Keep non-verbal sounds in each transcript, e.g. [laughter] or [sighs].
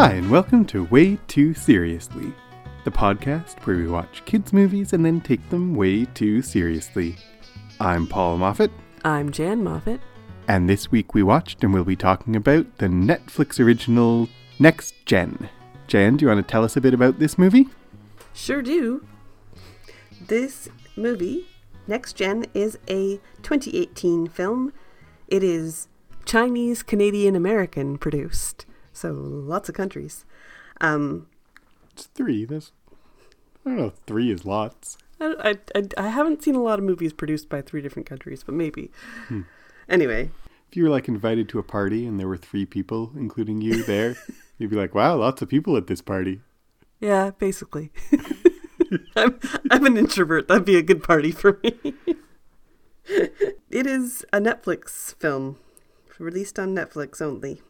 Hi, and welcome to Way Too Seriously, the podcast where we watch kids' movies and then take them way too seriously. I'm Paul Moffat, I'm Jan Moffat. and this week we watched and we'll be talking about the Netflix original Next Gen. Jan, do you want to tell us a bit about this movie? Sure do. This movie, Next Gen, is a 2018 film. It is Chinese, Canadian, American produced. So lots of countries. Um, It's three. That's I don't know. Three is lots. I, I, I, I haven't seen a lot of movies produced by three different countries, but maybe. Anyway, If you were like invited to a party and there were three people, including you, there, [laughs] you'd be like, "Wow, lots of people at this party." yeah, basically. [laughs] I'm, I'm an introvert. That'd be a good party for me. [laughs] it is a Netflix film, released on Netflix only.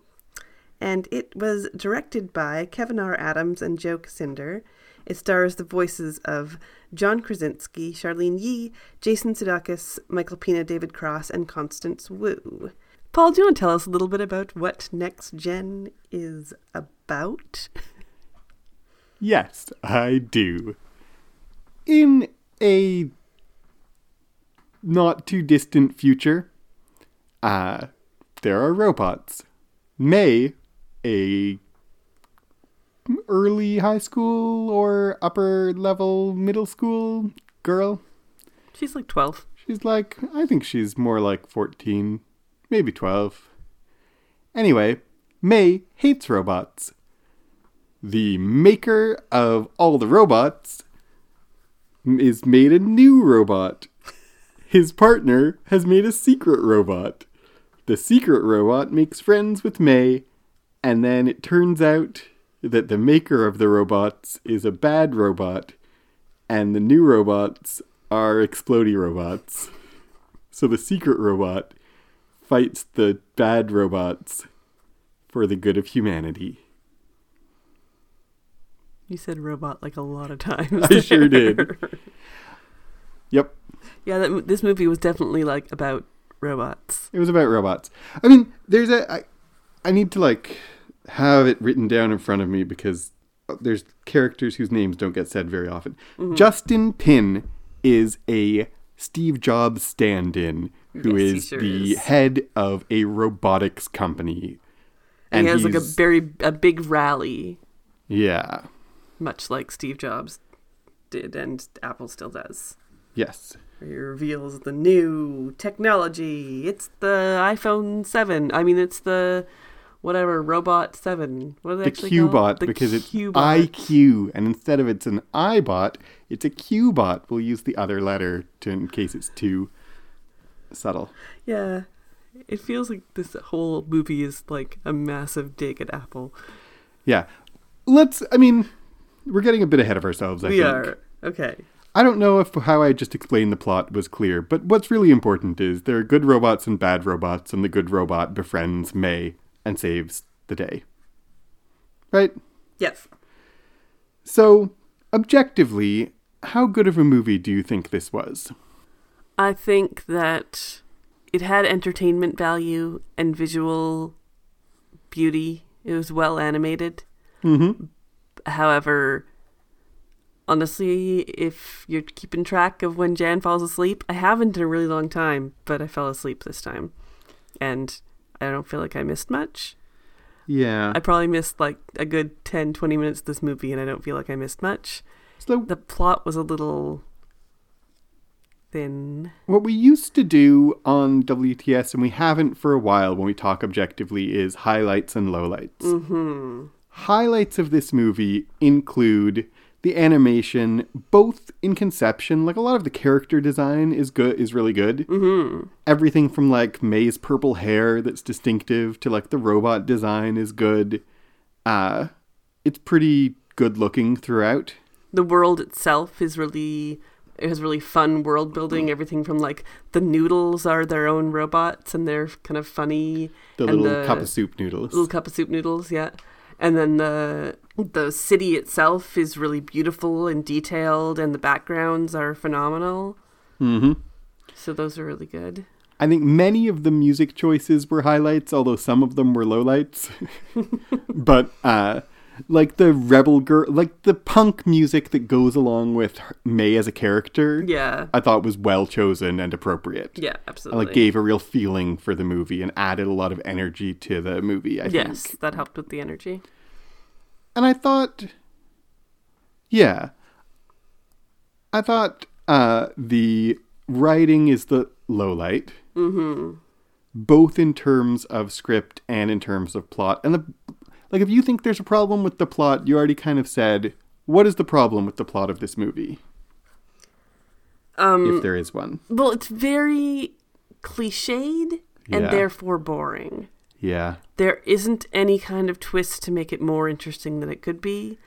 And it was directed by Kevin R. Adams and Joe Ksander. It stars the voices of John Krasinski, Charlyne Yi, Jason Sudeikis, Michael Pena, David Cross, and Constance Wu. Paul, do you want to tell us a little bit about what Next Gen is about? [laughs] Yes, I do. In a not too distant future, uh, there are robots. May, a early high school or upper level middle school girl, She's like 12. she's like, I think she's more like 14, maybe 12. Anyway, May hates robots. The maker of all the robots is made a new robot. His partner has made a secret robot. The secret robot makes friends with May, and then it turns out that the maker of the robots is a bad robot, and the new robots are explodey robots. So the secret robot fights the bad robots for the good of humanity. You said robot like a lot of times. [laughs] I sure did. [laughs] Yep, yeah, that, this movie was definitely like about robots. it was about robots. I mean, there's a I, I need to like have it written down in front of me because there's characters whose names don't get said very often. Mm-hmm. Justin Pin is a Steve Jobs stand-in who Yes, is sure the is. head of a robotics company. And, he has like a very a big rally, yeah. much like Steve Jobs did and Apple still does. Yes. He reveals the new technology. It's the iPhone seven. I mean, it's the whatever robot seven. What are they the actually? Qbot The because it's Qbot. IQ, and instead of it's an iBot, it's a Q-bot. We'll use the other letter to in case it's too subtle. Yeah, it feels like this whole movie is like a massive dig at Apple. Yeah, let's. I mean, we're getting a bit ahead of ourselves. I we think. are okay. I don't know if how I just explained the plot was clear, but what's really important is there are good robots and bad robots, and the good robot befriends May and saves the day. Right. Yes. So, objectively, how good of a movie do you think this was? I think that it had entertainment value and visual beauty. It was well animated. Mm-hmm. However, honestly, if you're keeping track of when Jan falls asleep, I haven't in a really long time, but I fell asleep this time. And I don't feel like I missed much. Yeah. I probably missed like a good 10, 20 minutes of this movie, and I don't feel like I missed much. So The plot was a little thin. what we used to do on WTS, and we haven't for a while when we talk objectively, is highlights and lowlights. Mm-hmm. Highlights of this movie include the animation, both in conception, like a lot of the character design is good, is really good. Mm-hmm. Everything from like May's purple hair that's distinctive to like the robot design is good. Uh, it's pretty good looking throughout. the world itself is really it has really fun world building everything from like the noodles are their own robots and they're kind of funny The little the cup of soup noodles. little cup of soup noodles yeah and then the the city itself is really beautiful and detailed and the backgrounds are phenomenal Mm-hmm. so those are really good I think many of the music choices were highlights, although some of them were lowlights. [laughs] but uh, like the rebel girl, like the punk music that goes along with May as a character. Yeah. I thought was well chosen and appropriate. Yeah, And absolutely. like gave a real feeling for the movie and added a lot of energy to the movie. I think. yes, think. that helped with the energy. And I thought, yeah, I thought uh, the writing is the low light, mm-hmm. both in terms of script and in terms of plot. And the like, if you think there's a problem with the plot, you already kind of said what is the problem with the plot of this movie, Um, if there is one. well, it's very cliched and Yeah. therefore boring. Yeah, There isn't any kind of twist to make it more interesting than it could be.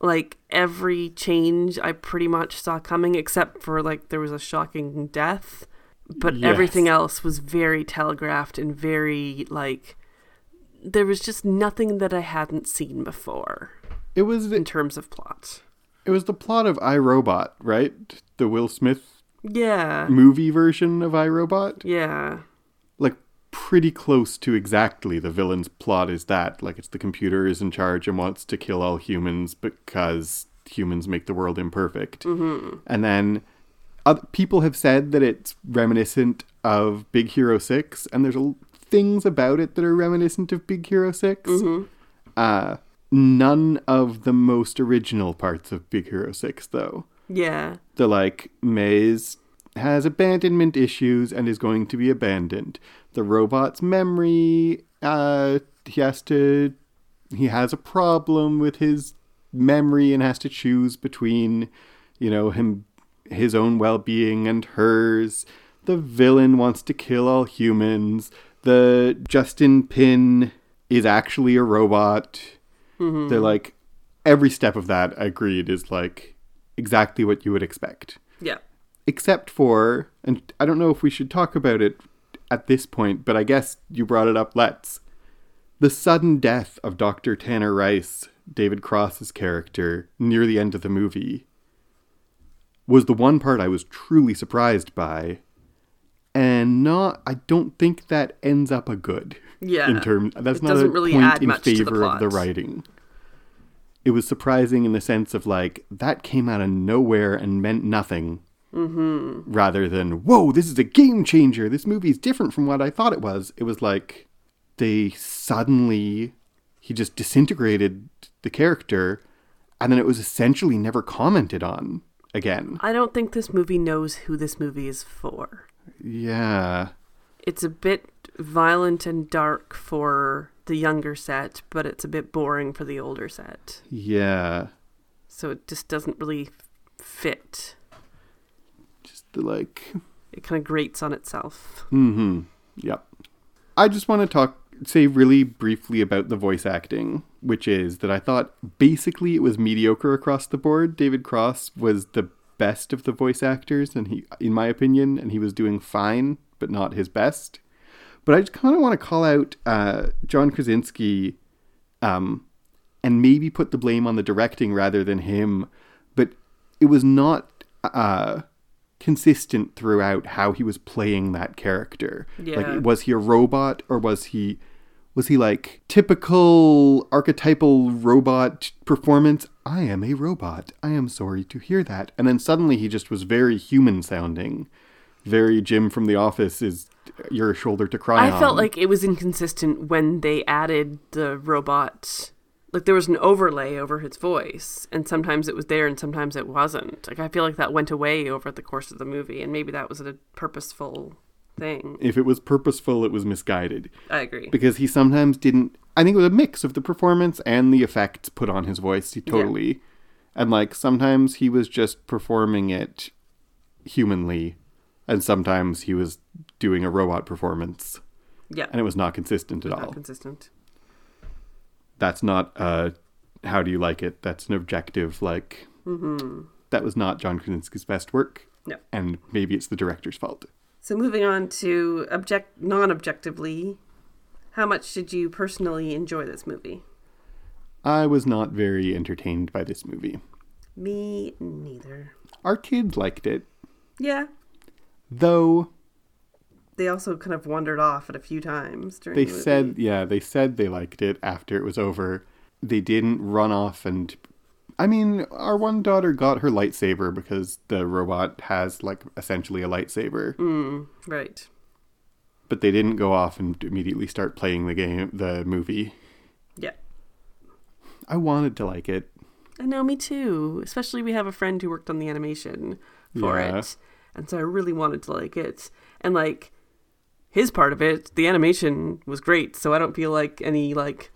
Like every change I pretty much saw coming, except for like there was a shocking death. But Yes. everything else was very telegraphed and very like there was just nothing that I hadn't seen before it was in terms of plot. it was the plot of iRobot, right? The Will Smith Yeah. movie version of iRobot. Yeah. like pretty close to exactly the villain's plot is that like it's the computer is in charge and wants to kill all humans because humans make the world imperfect mm-hmm. and then other, people have said that it's reminiscent of big hero 6 and there's a, things about it that are reminiscent of big hero 6 uh, none of the most original parts of big hero 6 though Yeah. the like Maze has abandonment issues and is going to be abandoned. The robot's memory, uh, he has to, he has a problem with his memory and has to choose between, you know, him, his own well-being and hers. The villain wants to kill all humans. The Justin Pin is actually a robot. Mm-hmm. They're like every step of that I agreed is like exactly what you would expect. Yeah. except for and i don't know if we should talk about it at this point but i guess you brought it up. Let's. The sudden death of dr tanner rice david cross's character near the end of the movie was the one part i was truly surprised by and not i don't think that ends up a good Yeah. in terms that's It not a really point in to the favor of the writing it was surprising in the sense of like that came out of nowhere and meant nothing mm-hmm. rather than whoa this is a game changer this movie is different from what i thought it was it was like they suddenly he just disintegrated the character and then it was essentially never commented on again I don't think this movie knows who this movie is for. Yeah It's a bit violent and dark for the younger set, but it's a bit boring for the older set. yeah So it just doesn't really fit. just the like It kind of grates on itself. Mm-hmm. Yep. I just want to talk, say really briefly about the voice acting, which is that I thought basically it was mediocre across the board. David Cross was the best of the voice actors, and he, in my opinion, and he was doing fine, but not his best. But I just kind of want to call out uh, John Krasinski, um, and maybe put the blame on the directing rather than him. But it was not. Uh, consistent throughout how he was playing that character. Yeah. Like was he a robot or was he was he like typical archetypal robot performance? I am a robot. I am sorry to hear that. And then suddenly he just was very human sounding. Very Jim from the office is your shoulder to cry I on. I felt like it was inconsistent when they added the robot. Like there was an overlay over his voice, and sometimes it was there and sometimes it wasn't. Like I feel like that went away over the course of the movie, and maybe that was a purposeful thing. if it was purposeful, it was misguided. I agree. because he sometimes didn't i think it was a mix of the performance and the effects put on his voice. He totally and like sometimes he was just performing it humanly and sometimes he was doing a robot performance. Yeah, and it was not consistent at not all. consistent. that's not uh how do you like it? That's an objective like that was not john krasinski's best work. No. and maybe it's the director's fault. So moving on to object non-objectively, how much did you personally enjoy this movie? i was not very entertained by this movie Me neither. our kids liked it Yeah, though they also kind of wandered off at a few times during They the movie. said, yeah, they said they liked it after it was over. they didn't run off and I mean, our one daughter got her lightsaber because the robot has like essentially a lightsaber, Mm, right. But they didn't go off and immediately start playing the game, the movie. Yeah. I wanted to like it. I know, me too. Especially we have a friend who worked on the animation for Yeah. it. And so I really wanted to like it. And like his part of it, the animation was great. So I don't feel like any like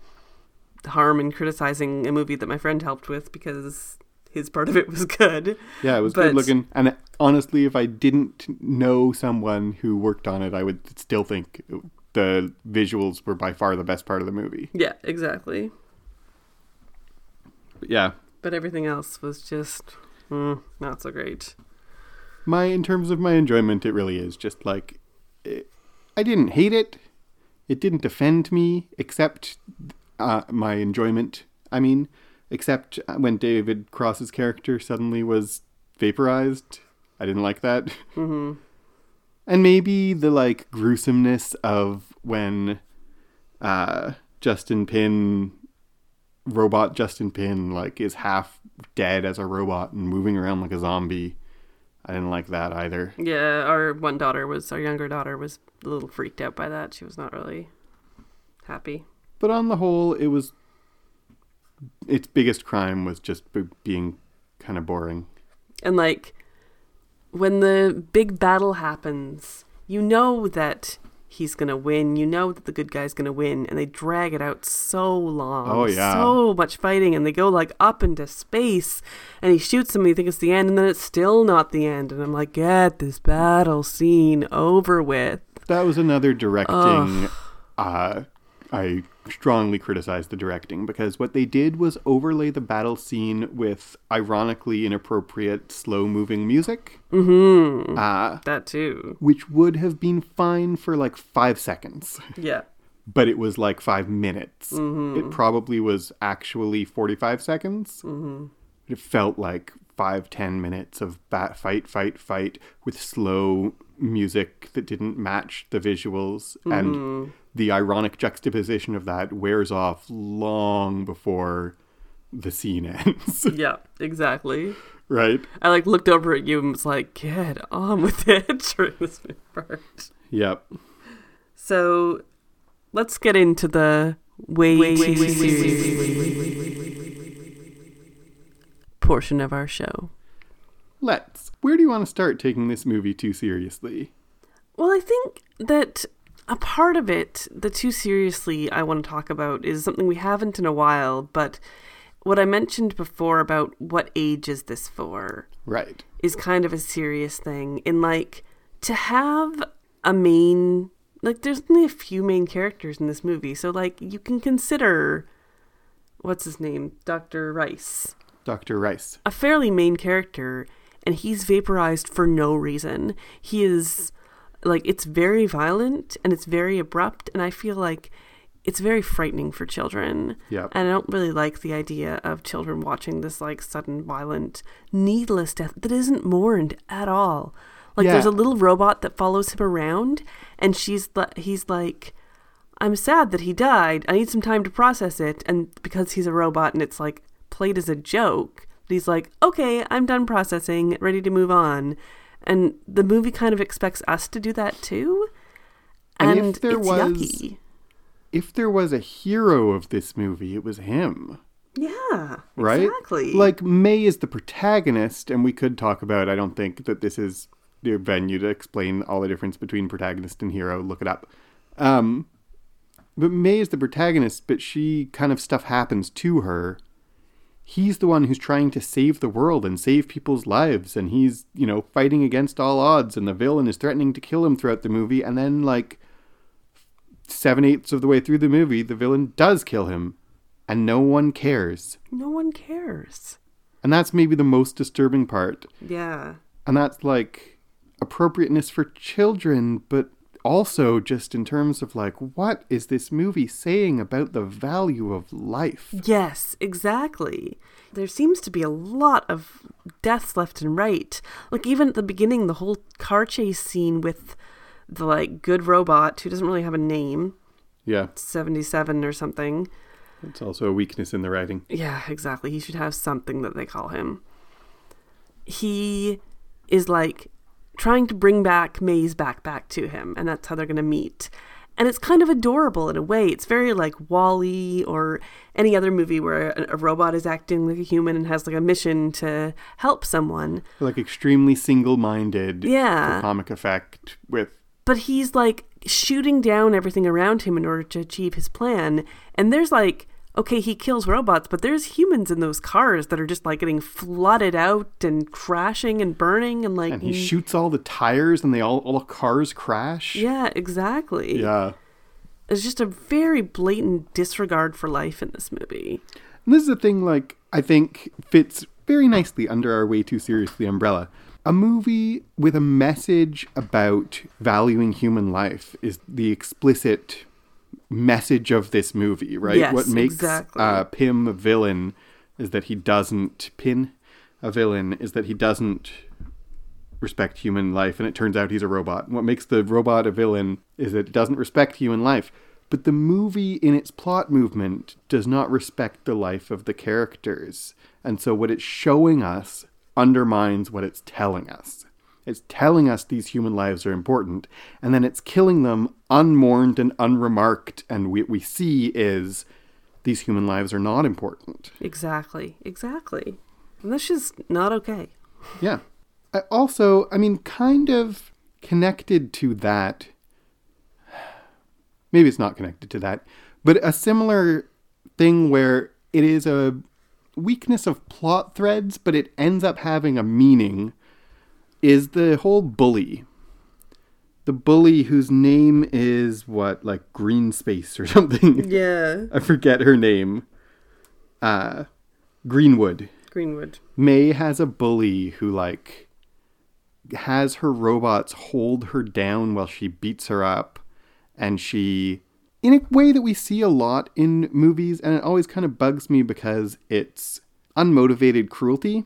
harm in criticizing a movie that my friend helped with because his part of it was good. Yeah, it was But- good looking. And honestly, if I didn't know someone who worked on it, I would still think the visuals were by far the best part of the movie. Yeah, exactly. But yeah, But everything else was just mm, not so great. my in terms of my enjoyment, it really is just like it, I didn't hate it. It didn't offend me, except uh, my enjoyment. I mean, except when David Cross's character suddenly was vaporized. I didn't like that. [laughs] hmm And maybe the like gruesomeness of when uh Justin Pin robot Justin Pin like is half dead as a robot and moving around like a zombie. I didn't like that either. Yeah, our one daughter was, our younger daughter was a little freaked out by that. She was not really happy. But on the whole, it was its biggest crime was just b- being kind of boring. And like when the big battle happens, you know that he's going to win. You know that the good guy's going to win and they drag it out so long. Oh, yeah. So much fighting and they go like up into space and he shoots him and you think it's the end and then it's still not the end and I'm like get this battle scene over with. That was another directing. Uh, I strongly criticize the directing because what they did was overlay the battle scene with ironically inappropriate slow moving music, Mhm. uh, That too. which would have been fine for like five seconds, [laughs] Yeah. but it was like five minutes. It probably was actually 45 seconds. Mhm. It felt like five, ten minutes of bat fight, fight, fight with slow music that didn't match the visuals. And the ironic juxtaposition of that wears off long before the scene ends. Yeah, exactly. right? I like looked over at you and was like, "Get on with it" during this part. Yep. So, let's get into the way, too serious portion of our show. Let's. Where do you want to start taking this movie too seriously? Well, I think that a part of it, the too seriously I want to talk about, is something we haven't in a while. But what I mentioned before about what age is this for? Right. is kind of a serious thing. In like to have a main like there's only a few main characters in this movie, so like you can consider what's his name, Dr. Rice, Dr. Rice. a fairly main character, and he's vaporized for no reason. He is like it's very violent and it's very abrupt, and I feel like it's very frightening for children. Yep. And I don't really like the idea of children watching this like sudden, violent, needless death that isn't mourned at all. Like Yeah. there's a little robot that follows him around, and she's he's like, "I'm sad that he died. I need some time to process it." And because he's a robot and it's like played as a joke, he's like, "Okay, I'm done processing, ready to move on." And the movie kind of expects us to do that too. And And, if there it's was- yucky. If there was a hero of this movie, it was him. Yeah, right? exactly. Like May is the protagonist, and we could talk about. I don't think that this is the venue to explain all the difference between protagonist and hero. Look it up. Um, but May is the protagonist, but she kind of stuff happens to her. He's the one who's trying to save the world and save people's lives, and he's you know fighting against all odds, and the villain is threatening to kill him throughout the movie, and then like seven eighths of the way through the movie, the villain does kill him, and no one cares. no one cares. And that's maybe the most disturbing part. Yeah. And that's like appropriateness for children, but also just in terms of like, what is this movie saying about the value of life? Yes, exactly. There seems to be a lot of deaths left and right. Like even at the beginning, the whole car chase scene with the like good robot who doesn't really have a name, Yeah. seventy seven or something. It's also a weakness in the writing. Yeah, exactly. He should have something that they call him. He is like trying to bring back May's backpack to him, and that's how they're going to meet. And it's kind of adorable in a way. It's very like WALL-E or any other movie where a, a robot is acting like a human and has like a mission to help someone. Like extremely single-minded Yeah. for comic effect with But he's like shooting down everything around him in order to achieve his plan. And there's like, okay, he kills robots, but there's humans in those cars that are just like getting flooded out and crashing and burning and like. and he shoots all the tires and they all all the cars crash. Yeah, exactly. Yeah. It's just a very blatant disregard for life in this movie. And this is a thing like I think fits very nicely under our way too seriously umbrella. A movie with a message about valuing human life is the explicit message of this movie, right? Yes, what makes exactly. uh, Pin a villain is that he doesn't pin a villain is that he doesn't respect human life and it turns out he's a robot. What makes the robot a villain is that it doesn't respect human life. But the movie in its plot movement does not respect the life of the characters. And so what it's showing us undermines what it's telling us. It's telling us these human lives are important, and then it's killing them unmourned and unremarked. And what we see is these human lives are not important. Exactly. Exactly. And that's just not okay. Yeah. I also, I mean, kind of connected to that. [sighs] Maybe it's not connected to that, but a similar thing where it is a weakness of plot threads, but it ends up having a meaning is the whole bully. The bully whose name is what, like Green Space or [laughs] something. Yeah. I forget her name. Uh, Greenwood. Greenwood. May has a bully who like has her robots hold her down while she beats her up and she in a way that we see a lot in movies and it always kind of bugs me because it's unmotivated cruelty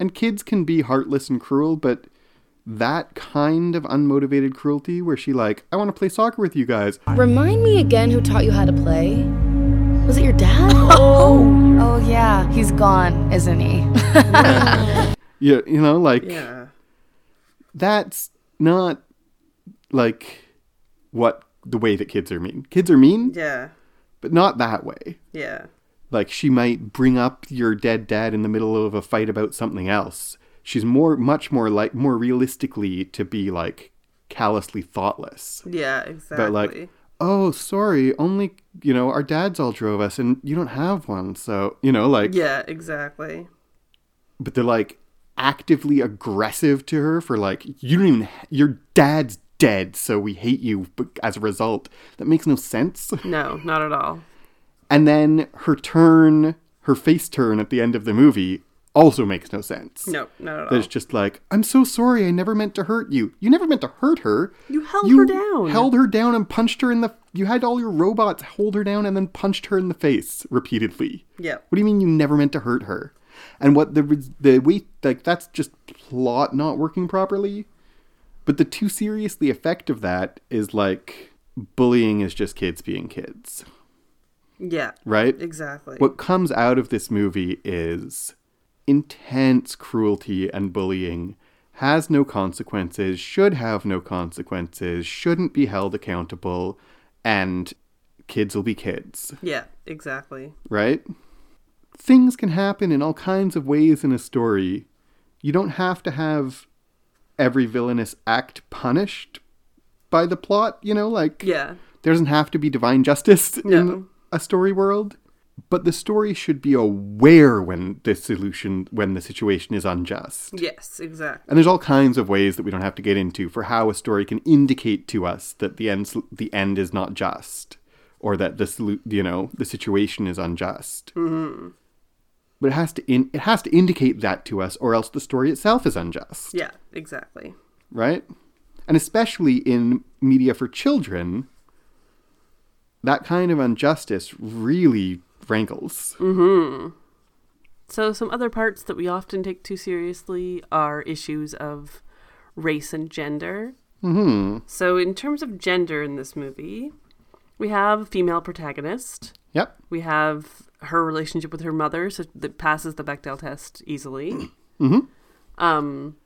and kids can be heartless and cruel but that kind of unmotivated cruelty where she like I want to play soccer with you guys Remind me again who taught you how to play. Was it your dad? [laughs] Oh, oh yeah, he's gone, isn't he? [laughs] you, you know like Yeah. that's not like what the way that kids are mean. Kids are mean, Yeah. but not that way. Yeah. Like she might bring up your dead dad in the middle of a fight about something else. She's more much more like more realistically to be like callously thoughtless. Yeah, exactly. But like oh sorry, only you know, our dads all drove us and you don't have one. So, you know, like yeah, exactly. but they're like actively aggressive to her for like you don't even your dad's dead so we hate you but as a result that makes no sense No, not at all. And then her turn her face turn at the end of the movie also makes no sense No, not at all. there's just like i'm so sorry i never meant to hurt you you never meant to hurt her You held her down. held her down and punched her in the you had all your robots hold her down and then punched her in the face repeatedly Yeah. what do you mean you never meant to hurt her? And what the the way like that's just plot not working properly. But the too seriously effect of that is like bullying is just kids being kids, Yeah. right? Exactly. What comes out of this movie is intense cruelty and bullying has no consequences, should have no consequences, shouldn't be held accountable, and kids will be kids Yeah, exactly. right? Things can happen in all kinds of ways in a story. You don't have to have every villainous act punished by the plot, you know, like Yeah. there doesn't have to be divine justice in No. A story world. But the story should be aware when the solution when the situation is unjust. Yes, exactly. And there's all kinds of ways that we don't have to get into for how a story can indicate to us that the end the end is not just, or that the you know the situation is unjust. Mm-hmm. But it has to in, it has to indicate that to us, or else the story itself is unjust, Yeah, exactly. right? And especially in media for children, that kind of injustice really rankles. So, some other parts that we often take too seriously are issues of race and gender. hmm So, in terms of gender in this movie, We have a female protagonist. Yep. We have her relationship with her mother, so that passes the Bechdel test easily. Mhm. Um,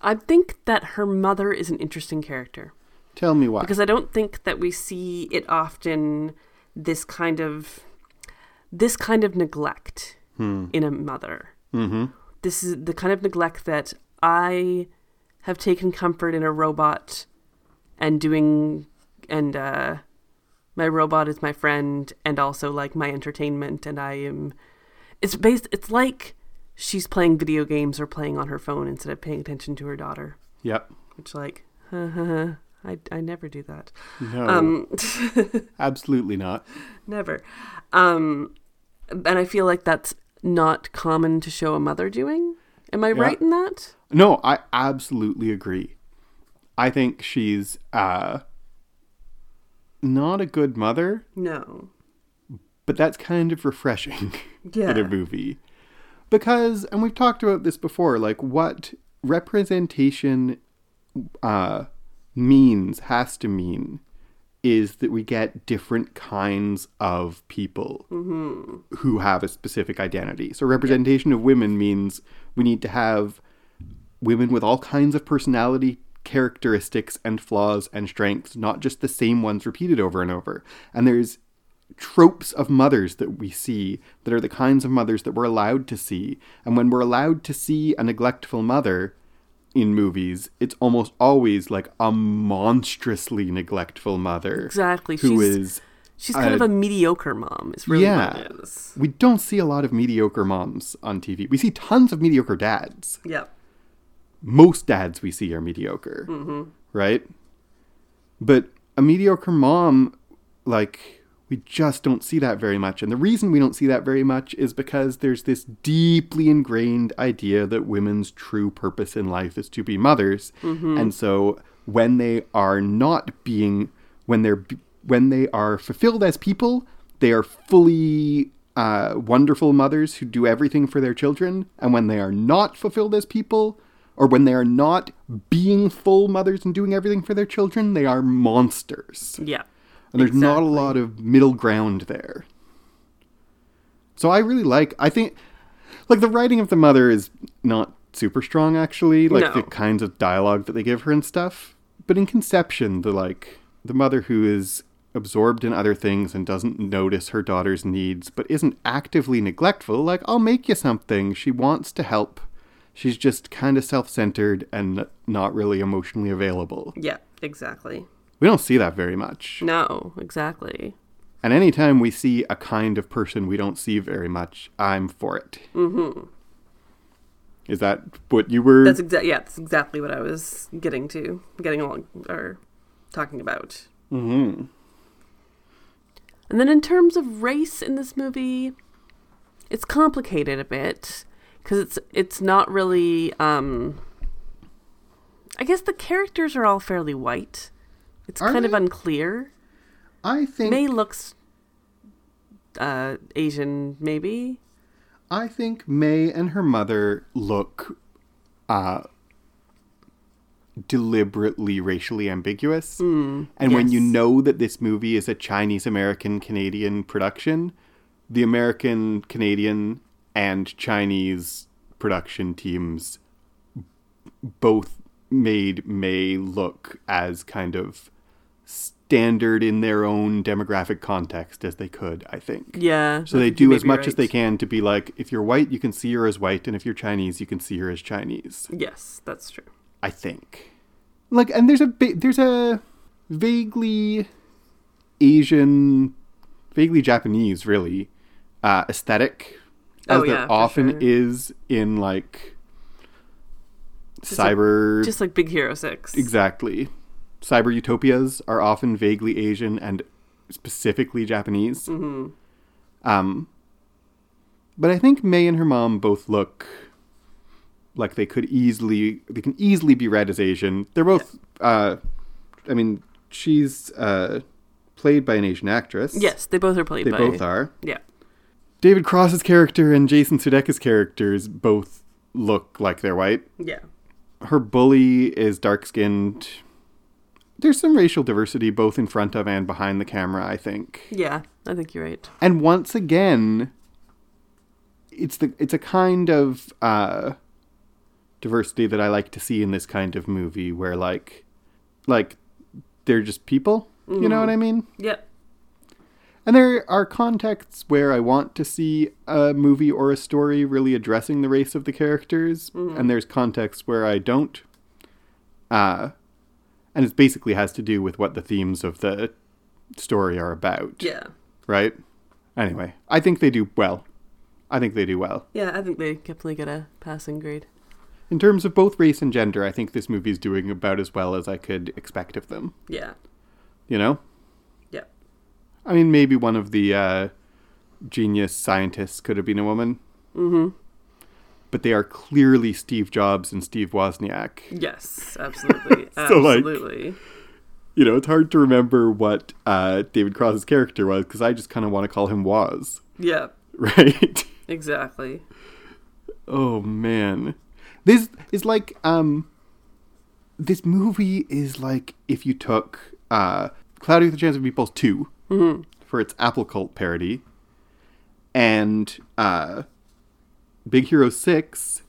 I think that her mother is an interesting character Tell me why. because I don't think that we see it often. This kind of this kind of neglect in a mother. mm-hmm. This is the kind of neglect that I have taken comfort in a robot and doing and uh my robot is my friend and also like my entertainment and I am it's based it's like she's playing video games or playing on her phone instead of paying attention to her daughter. Yep. Which like [laughs] I I never do that. No. Um [laughs] absolutely not. never. Um and I feel like that's not common to show a mother doing. Am I Yeah. right in that? No, I absolutely agree. I think she's uh not a good mother, No. but that's kind of refreshing Yeah. [laughs] in a movie. Because and we've talked about this before, like what representation uh means has to mean is that we get different kinds of people mm-hmm. who have a specific identity. So representation of women means we need to have women with all kinds of personality characteristics and flaws and strengths, not just the same ones repeated over and over. And there's tropes of mothers that we see that are the kinds of mothers that we're allowed to see. And when we're allowed to see a neglectful mother in movies, it's almost always like a monstrously neglectful mother. Exactly. Who She's- is She's kind uh, of a mediocre mom. Is really yeah. is. we don't see a lot of mediocre moms on TV. We see tons of mediocre dads. Yeah. most dads we see are mediocre, right? But a mediocre mom, like, we just don't see that very much. And the reason we don't see that very much is because there's this deeply ingrained idea that women's true purpose in life is to be mothers. And so when they are not being, when they're, when they are fulfilled as people, they are fully uh, wonderful mothers who do everything for their children. And when they are not fulfilled as people, or when they are not being full mothers and doing everything for their children, they are monsters. Yeah. And there's not a lot of middle ground there. So I really like, I think, like the writing of the mother is not super strong actually, like No. the kinds of dialogue that they give her and stuff. But in conception, the like, the mother who is absorbed in other things and doesn't notice her daughter's needs, but isn't actively neglectful, like, I'll make you something. She wants to help. She's just kind of self centered and not really emotionally available. Yeah. Exactly. We don't see that very much. No. Exactly. And anytime we see a kind of person we don't see very much, I'm for it. Mm-hmm. Is that what you were? That's exactly. Yeah. That's exactly what I was getting to, getting along or talking about. hmm And then in terms of race in this movie, it's complicated a bit because it's it's not really. Um, I guess the characters are all fairly white. It's Are kind of unclear. I think May looks uh, Asian, maybe. I think May and her mother look uh, deliberately racially ambiguous. and when you know that this movie is a Chinese American Canadian production, the American Canadian and Chinese production teams both made May look as kind of standard in their own demographic context as they could, I think. Yeah. So they do as much as they can to be like, if you're white, you can see her as white, and if you're Chinese, you can see her as Chinese. Yes, that's true. I think. Like, and there's a there's a vaguely Asian, vaguely Japanese, really, uh, aesthetic, as Oh, there yeah, for often sure. is in like Just like- cyber. Just like Big Hero Six. exactly, cyber utopias are often vaguely Asian and specifically Japanese. hmm Um, but I think May and her mom both look like they could easily they can easily be read as Asian. They're both. Uh, I mean, she's uh, played by an Asian actress. Yes, they both are played they by. both are. Yeah. David Cross's character and Jason Sudeikis' characters both look like they're white. Yeah. Her bully is dark skinned. There's some racial diversity both in front of and behind the camera, I think. Yeah, I think you're right. And once again, it's the it's a kind of uh, diversity that I like to see in this kind of movie, where like, like they're just people. You know what I mean? Yep. And there are contexts where I want to see a movie or a story really addressing the race of the characters, and there's contexts where I don't. Uh, and it basically has to do with what the themes of the story are about, Yeah. right? Anyway, I think they do well. I think they do well. Yeah, I think they definitely get a passing grade. In terms of both race and gender, I think this movie's doing about as well as I could expect of them. Yeah. You know? Yeah. I mean, maybe one of the uh, genius scientists could have been a woman. Mm-hmm. But they are clearly Steve Jobs and Steve Wozniak. Yes, absolutely. [laughs] So, like- absolutely. You know, it's hard to remember what uh, David Cross's character was because I just kind of want to call him Woz, Yeah, [laughs] right? exactly. oh man, this is like um, this movie is like if you took uh, Cloudy with a Chance of Meatballs 2 for its Apple Cult parody, and uh, Big Hero Six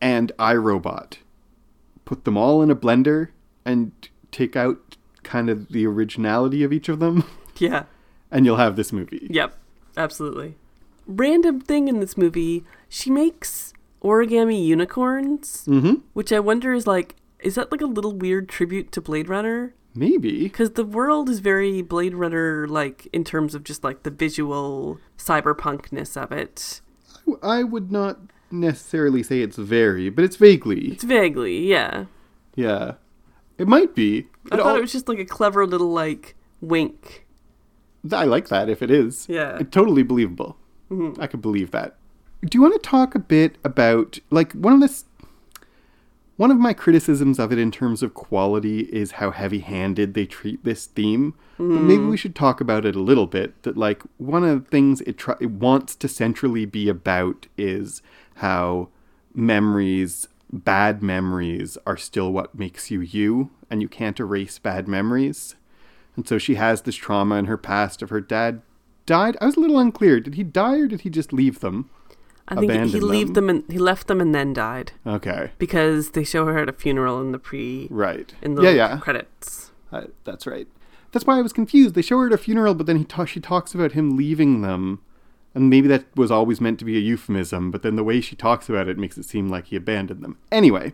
and iRobot, put them all in a blender and take out kind of the originality of each of them, [laughs] Yeah. and you'll have this movie. Yep, absolutely. Random thing in this movie, she makes origami unicorns, Mm-hmm. which I wonder is like, is that like a little weird tribute to Blade Runner? Maybe. Because the world is very Blade Runner, like in terms of just like the visual cyberpunkness of it. I would not necessarily say it's very, but it's vaguely. It's vaguely, yeah. Yeah. It might be. I It thought all- it was just like a clever little like wink. I like that if it is. Yeah. It's totally believable. Mm-hmm. I could believe that. Do you want to talk a bit about like one of this one of my criticisms of it in terms of quality is how heavy-handed they treat this theme. But maybe hmm. we should talk about it a little bit that like one of the things it try- it wants to centrally be about is how memories bad memories are still what makes you you and you can't erase bad memories. And so she has this trauma in her past of her dad died. I was a little unclear. Did he die or did he just leave them? I think he them. them and he left them and then died Okay. because they show her at a funeral in the pre Right. in the yeah, yeah. credits. Uh, that's right. That's why I was confused. They show her at a funeral, but then he ta- she talks about him leaving them. And maybe that was always meant to be a euphemism, but then the way she talks about it makes it seem like he abandoned them. Anyway,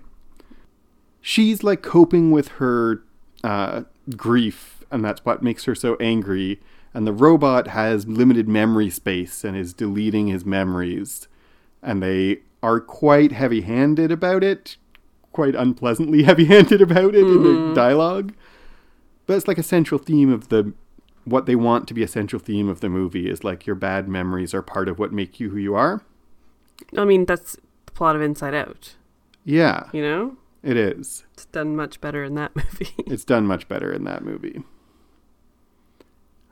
she's like coping with her uh, grief, and that's what makes her so angry. And the robot has limited memory space and is deleting his memories. And they are quite heavy handed about it, quite unpleasantly [laughs] heavy handed about it in their mm-hmm. dialogue. But it's like a central theme of the what they want to be a central theme of the movie is like your bad memories are part of what make you who you are. I mean, that's the plot of Inside Out. Yeah, You know, it is. it's done much better in that [laughs] movie. It's done much better in that movie.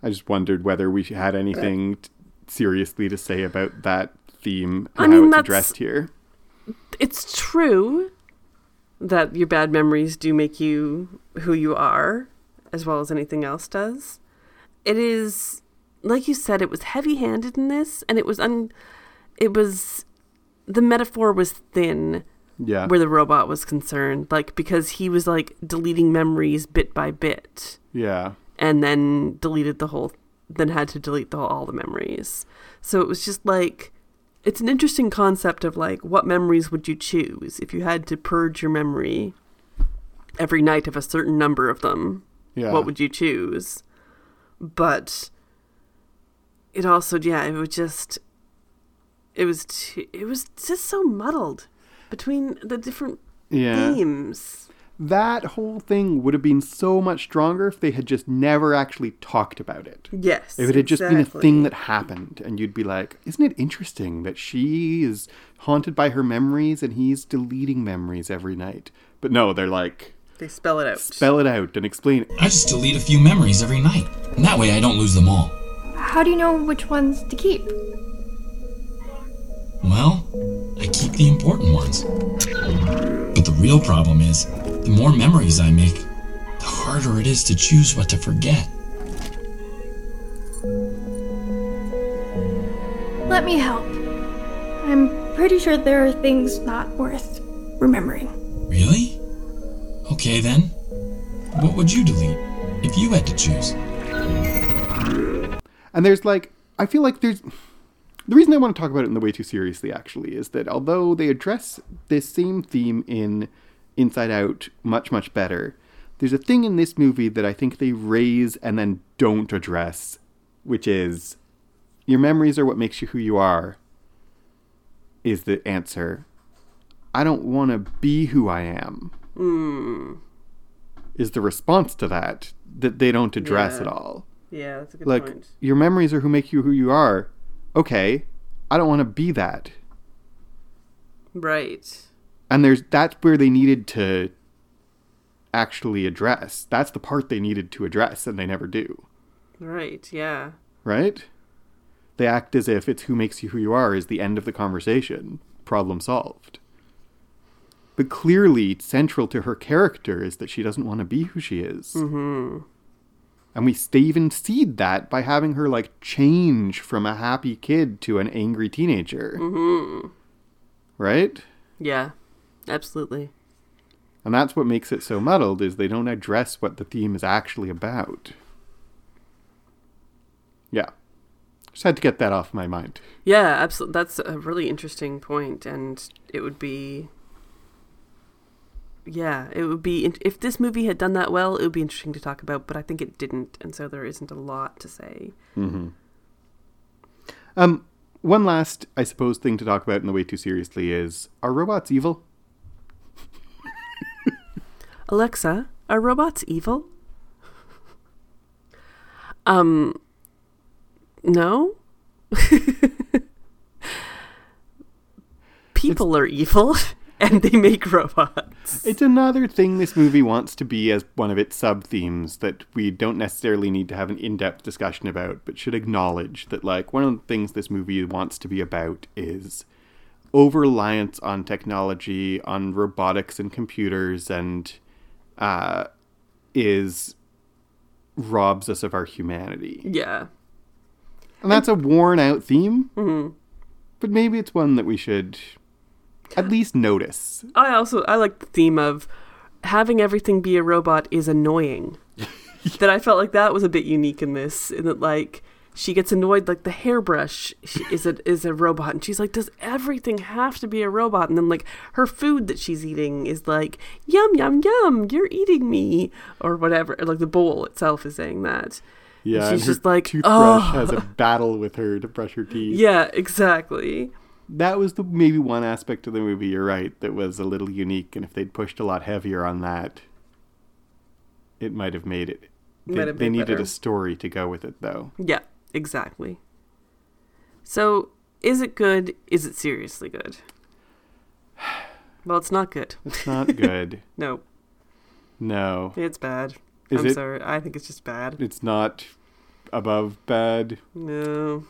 I just wondered whether we had anything t- seriously to say about that theme and I how mean, it's that's- addressed here. it's true that your bad memories do make you who you are, as well as anything else does. It is, like you said, it was heavy-handed in this, and it was un. It was, the metaphor was thin Yeah. where the robot was concerned, like because he was like deleting memories bit by bit. yeah. and then deleted the whole then had to delete the whole, all the memories so it was just like it's an interesting concept of like what memories would you choose if you had to purge your memory every night of a certain number of them Yeah. what would you choose but it also yeah it was just it was too, it was just so muddled between the different yeah. themes That whole thing would have been so much stronger if they had just never actually talked about it. yes If it had just been a thing that happened, and you'd be like, isn't it interesting that she is haunted by her memories and he's deleting memories every night? But no, they're like, they spell it out spell it out and explain it. I just delete a few memories every night. And that way I don't lose them all. How do you know which ones to keep? Well, I keep the important ones. But the real problem is, the more memories I make, the harder harder it is to choose what to forget. Let me help. I'm pretty sure there are things not worth remembering. Really? Okay then. What would you delete if you had to choose? And there's like, I feel like there's. The reason I want to talk about it in the way too seriously, actually, is that although they address this same theme in Inside Out much, much better, there's a thing in this movie that I think they raise and then don't address, which is your memories are what makes you who you are, is the answer. I don't want to be who I am. Hmm. Is the response to that that they don't address Yeah. at all Yeah, that's a good like point. your memories are who make you who you are. Okay, I don't want to be that. Right. And there's that's where they needed to actually address. That's the part they needed to address and they never do. Right. Yeah. Right? They act as if it's who makes you who you are is the end of the conversation. Problem solved. But clearly central to her character is that she doesn't want to be who she is. Mm-hmm. And we even seed that by having her like change from a happy kid to an angry teenager. Mm-hmm. Right? Yeah. Absolutely. And that's what makes it so muddled is they don't address what the theme is actually about. Yeah. Just had to get that off my mind. Yeah, absolutely. That's a really interesting point, and it would be. Yeah, it would be in- if this movie had done that well, it would be interesting to talk about. But I think it didn't, and so there isn't a lot to say. Um one last, I suppose, thing to talk about in the way too seriously is are robots evil? Alexa, are robots evil? [laughs] um, no. [laughs] People are evil, [laughs] and they make robots. It's another thing this movie wants to be as one of its sub themes that we don't necessarily need to have an in depth discussion about, but should acknowledge that, like, one of the things this movie wants to be about is over reliance on technology, on robotics and computers, and uh, is robs us of our humanity. Yeah. And that's a worn out theme, but maybe it's one that we should at least notice. I also I like the theme of having everything be a robot is annoying. [laughs] that I felt like that was a bit unique in this, in that like she gets annoyed like the hairbrush sh- is a is a robot, and she's like, does everything have to be a robot? And then like her food that she's eating is like yum yum yum, you're eating me or whatever. Like the bowl itself is saying that. Yeah, she's and just like, toothbrush "Oh." has a battle with her to brush her teeth. Yeah, exactly. that was the maybe one aspect of the movie. You're right, that was a little unique, and if they'd pushed a lot heavier on that, it might have made it. They, they needed better. a story to go with it, though. Yeah, exactly. So, is it good? Is it seriously good? [sighs] Well, it's not good. It's not good. [laughs] No, no, it's bad. Is I'm it? sorry. I think it's just bad. it's not above bad. No.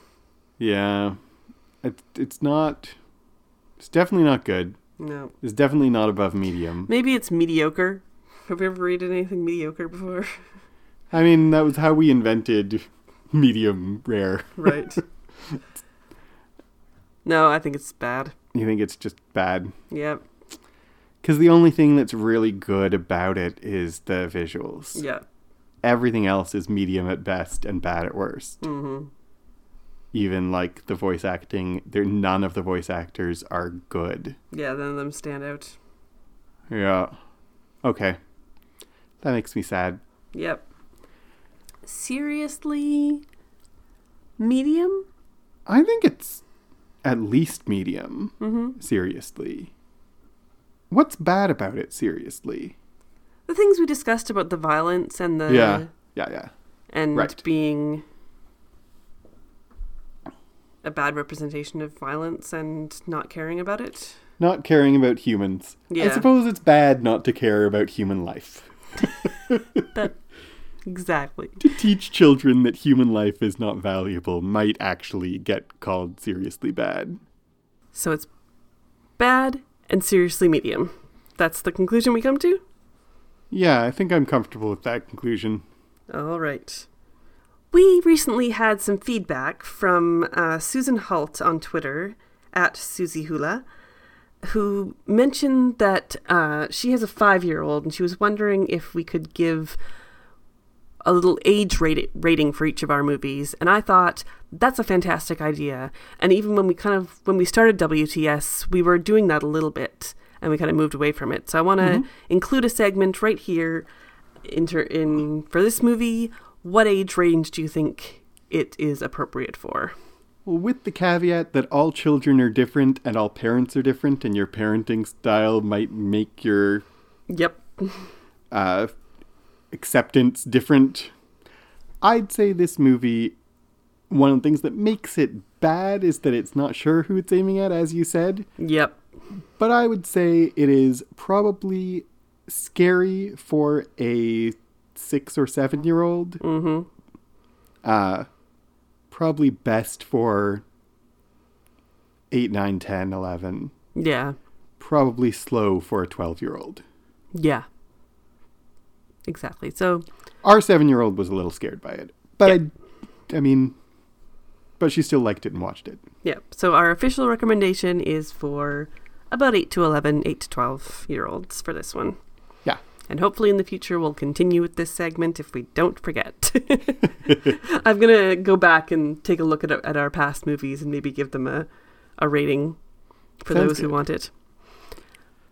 Yeah, it, it's not. It's definitely not good. No. It's definitely not above medium. Maybe it's mediocre. Have you ever rated anything mediocre before? [laughs] I mean, that was how we invented medium rare. right. [laughs] no, I think it's bad. You think it's just bad? Yep. Because the only thing that's really good about it is the visuals. Yeah. Everything else is medium at best and bad at worst. Mm-hmm. Even like the voice acting, there none of the voice actors are good. Yeah, none of them stand out. Yeah. Okay. That makes me sad. Yep. Seriously? Medium? I think it's at least medium. Mm-hmm. Seriously. What's bad about it, seriously? The things we discussed about the violence and the yeah. Yeah, yeah. and Right. being a bad representation of violence and not caring about it. Not caring about humans. I suppose it's bad not to care about human life. [laughs] That exactly. to teach children that human life is not valuable might actually get called seriously bad. So it's bad and seriously medium. That's the conclusion we come to? Yeah, I think I'm comfortable with that conclusion. All right. We recently had some feedback from uh, Susan Halt on Twitter at Susie Hula, who mentioned that uh, she has a five year old and she was wondering if we could give a little age rate- rating for each of our movies. And I thought that's a fantastic idea. And even when we kind of when we started WTS, we were doing that a little bit and we kind of moved away from it. So I want to include a segment right here inter- in for this movie. What age range do you think it is appropriate for? Well, with the caveat that all children are different and all parents are different, and your parenting style might make your Yep. [laughs] uh, acceptance different. I'd say this movie, one of the things that makes it bad is that it's not sure who it's aiming at, as you said. Yep. But I would say it is probably scary for a six or seven year old. Mm-hmm. Uh, probably best for eight, nine, ten, eleven. Yeah. Probably slow for a 12 year old. Yeah. Exactly. So Our seven year old was a little scared by it. But I, I mean, but she still liked it and watched it. yeah. So our official recommendation is for about eight to 11, 8 to 12 year olds for this one. Yeah. And hopefully in the future we'll continue with this segment if we don't forget. [laughs] I'm going to go back and take a look at, at our past movies and maybe give them a, a rating for Sounds those who want it.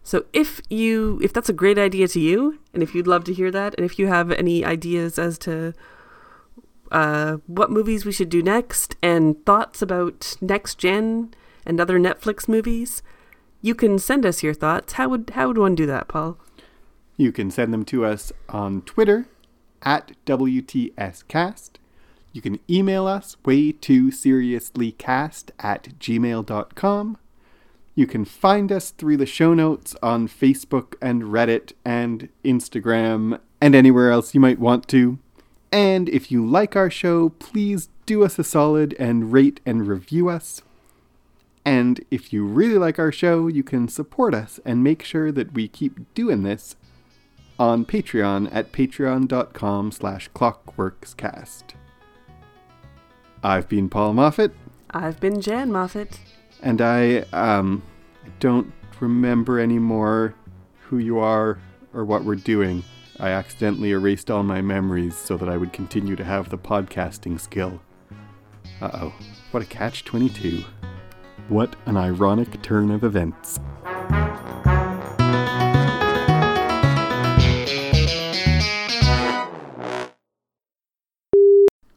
So if you if that's a great idea to you and if you'd love to hear that and if you have any ideas as to uh, what movies we should do next and thoughts about next gen and other Netflix movies, you can send us your thoughts. How would how would one do that, Paul? You can send them to us on Twitter at WTScast. You can email us way too cast at gmail.com. You can find us through the show notes on Facebook and Reddit and Instagram and anywhere else you might want to. And if you like our show, please do us a solid and rate and review us. And if you really like our show, you can support us and make sure that we keep doing this on Patreon at patreon.com slash clockworkscast. I've been Paul Moffat, I've been Jan Moffat. And I um don't remember anymore who you are or what we're doing. I accidentally erased all my memories so that I would continue to have the podcasting skill. Uh oh. What a catch 22. What an ironic turn of events.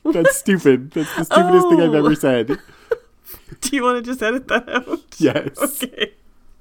That's stupid. That's the stupidest thing I've Oh. ever said. [laughs] Do you want to just edit that out? Yes. Okay.